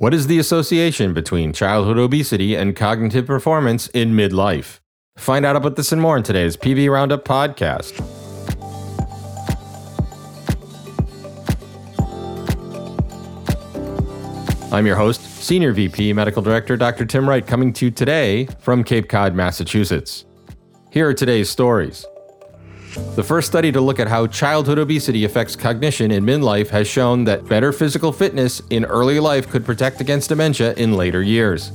What is the association between childhood obesity and cognitive performance in midlife? Find out about this and more in today's PV Roundup podcast. I'm your host, Senior VP Medical Director Dr. Tim Wright, coming to you today from Cape Cod, Massachusetts. Here are today's stories. The first study to look at how childhood obesity affects cognition in midlife has shown that better physical fitness in early life could protect against dementia in later years.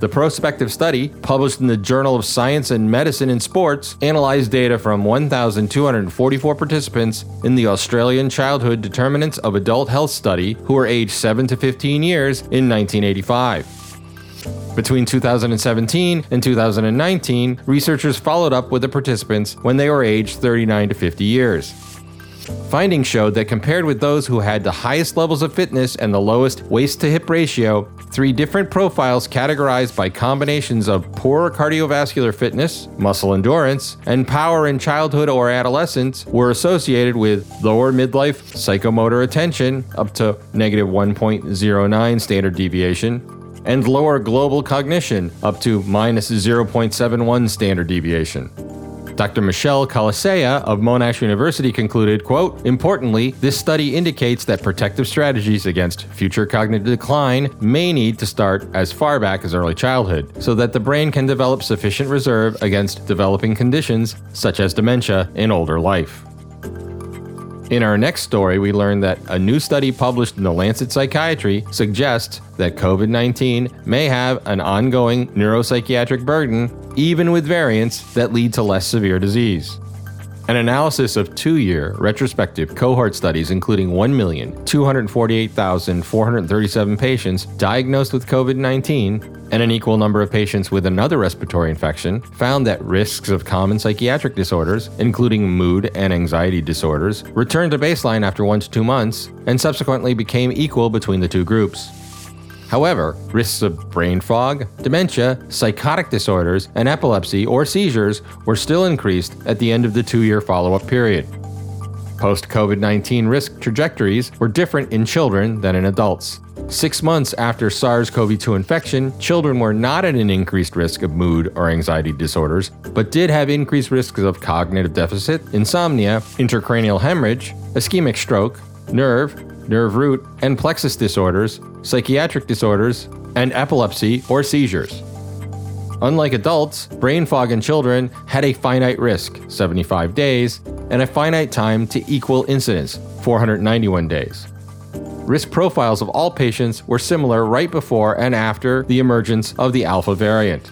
The prospective study, published in the Journal of Science and Medicine in Sports, analyzed data from 1,244 participants in the Australian Childhood Determinants of Adult Health Study who were aged 7 to 15 years in 1985. Between 2017 and 2019, researchers followed up with the participants when they were aged 39 to 50 years. Findings showed that compared with those who had the highest levels of fitness and the lowest waist to hip ratio, three different profiles categorized by combinations of poor cardiovascular fitness, muscle endurance, and power in childhood or adolescence were associated with lower midlife psychomotor attention up to negative 1.09 standard deviation and lower global cognition up to minus 0.71 standard deviation. Dr. Michelle Callisaya of Monash University concluded, quote, Importantly, this study indicates that protective strategies against future cognitive decline may need to start as far back as early childhood, so that the brain can develop sufficient reserve against developing conditions such as dementia in older life. In our next story, we learn that a new study published in the Lancet Psychiatry suggests that COVID 19 may have an ongoing neuropsychiatric burden, even with variants that lead to less severe disease. An analysis of two year retrospective cohort studies, including 1,248,437 patients diagnosed with COVID 19 and an equal number of patients with another respiratory infection, found that risks of common psychiatric disorders, including mood and anxiety disorders, returned to baseline after one to two months and subsequently became equal between the two groups. However, risks of brain fog, dementia, psychotic disorders, and epilepsy or seizures were still increased at the end of the two year follow up period. Post COVID 19 risk trajectories were different in children than in adults. Six months after SARS CoV 2 infection, children were not at an increased risk of mood or anxiety disorders, but did have increased risks of cognitive deficit, insomnia, intracranial hemorrhage, ischemic stroke, nerve, nerve root, and plexus disorders, psychiatric disorders, and epilepsy or seizures. Unlike adults, brain fog in children had a finite risk, 75 days, and a finite time to equal incidence, 491 days. Risk profiles of all patients were similar right before and after the emergence of the alpha variant.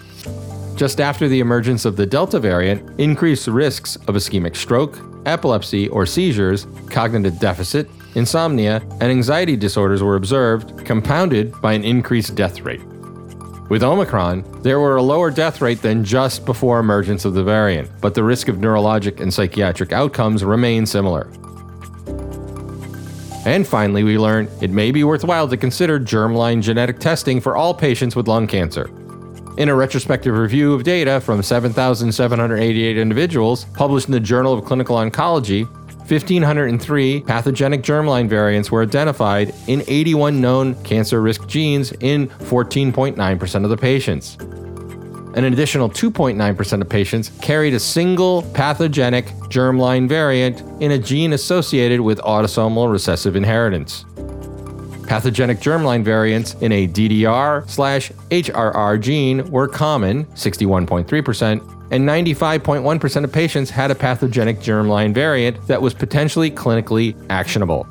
Just after the emergence of the Delta variant, increased risks of ischemic stroke, epilepsy or seizures, cognitive deficit, insomnia, and anxiety disorders were observed, compounded by an increased death rate. With Omicron, there were a lower death rate than just before emergence of the variant, but the risk of neurologic and psychiatric outcomes remain similar. And finally, we learned it may be worthwhile to consider germline genetic testing for all patients with lung cancer. In a retrospective review of data from 7,788 individuals published in the Journal of Clinical Oncology, 1,503 pathogenic germline variants were identified in 81 known cancer risk genes in 14.9% of the patients. An additional 2.9% of patients carried a single pathogenic germline variant in a gene associated with autosomal recessive inheritance. Pathogenic germline variants in a DDR slash HRR gene were common, 61.3%, and 95.1% of patients had a pathogenic germline variant that was potentially clinically actionable.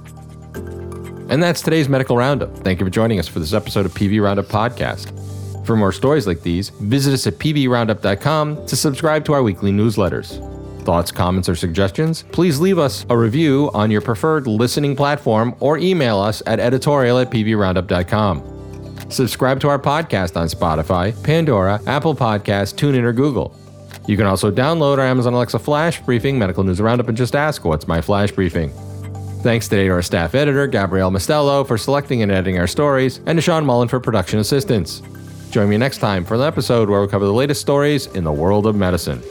And that's today's medical roundup. Thank you for joining us for this episode of PV Roundup Podcast. For more stories like these, visit us at pvroundup.com to subscribe to our weekly newsletters. Thoughts, comments, or suggestions? Please leave us a review on your preferred listening platform or email us at editorial at pvroundup.com. Subscribe to our podcast on Spotify, Pandora, Apple Podcasts, TuneIn, or Google. You can also download our Amazon Alexa Flash Briefing, Medical News Roundup, and just ask, What's my Flash Briefing? Thanks today to our staff editor, Gabrielle Mostello, for selecting and editing our stories, and to Sean Mullen for production assistance. Join me next time for an episode where we cover the latest stories in the world of medicine.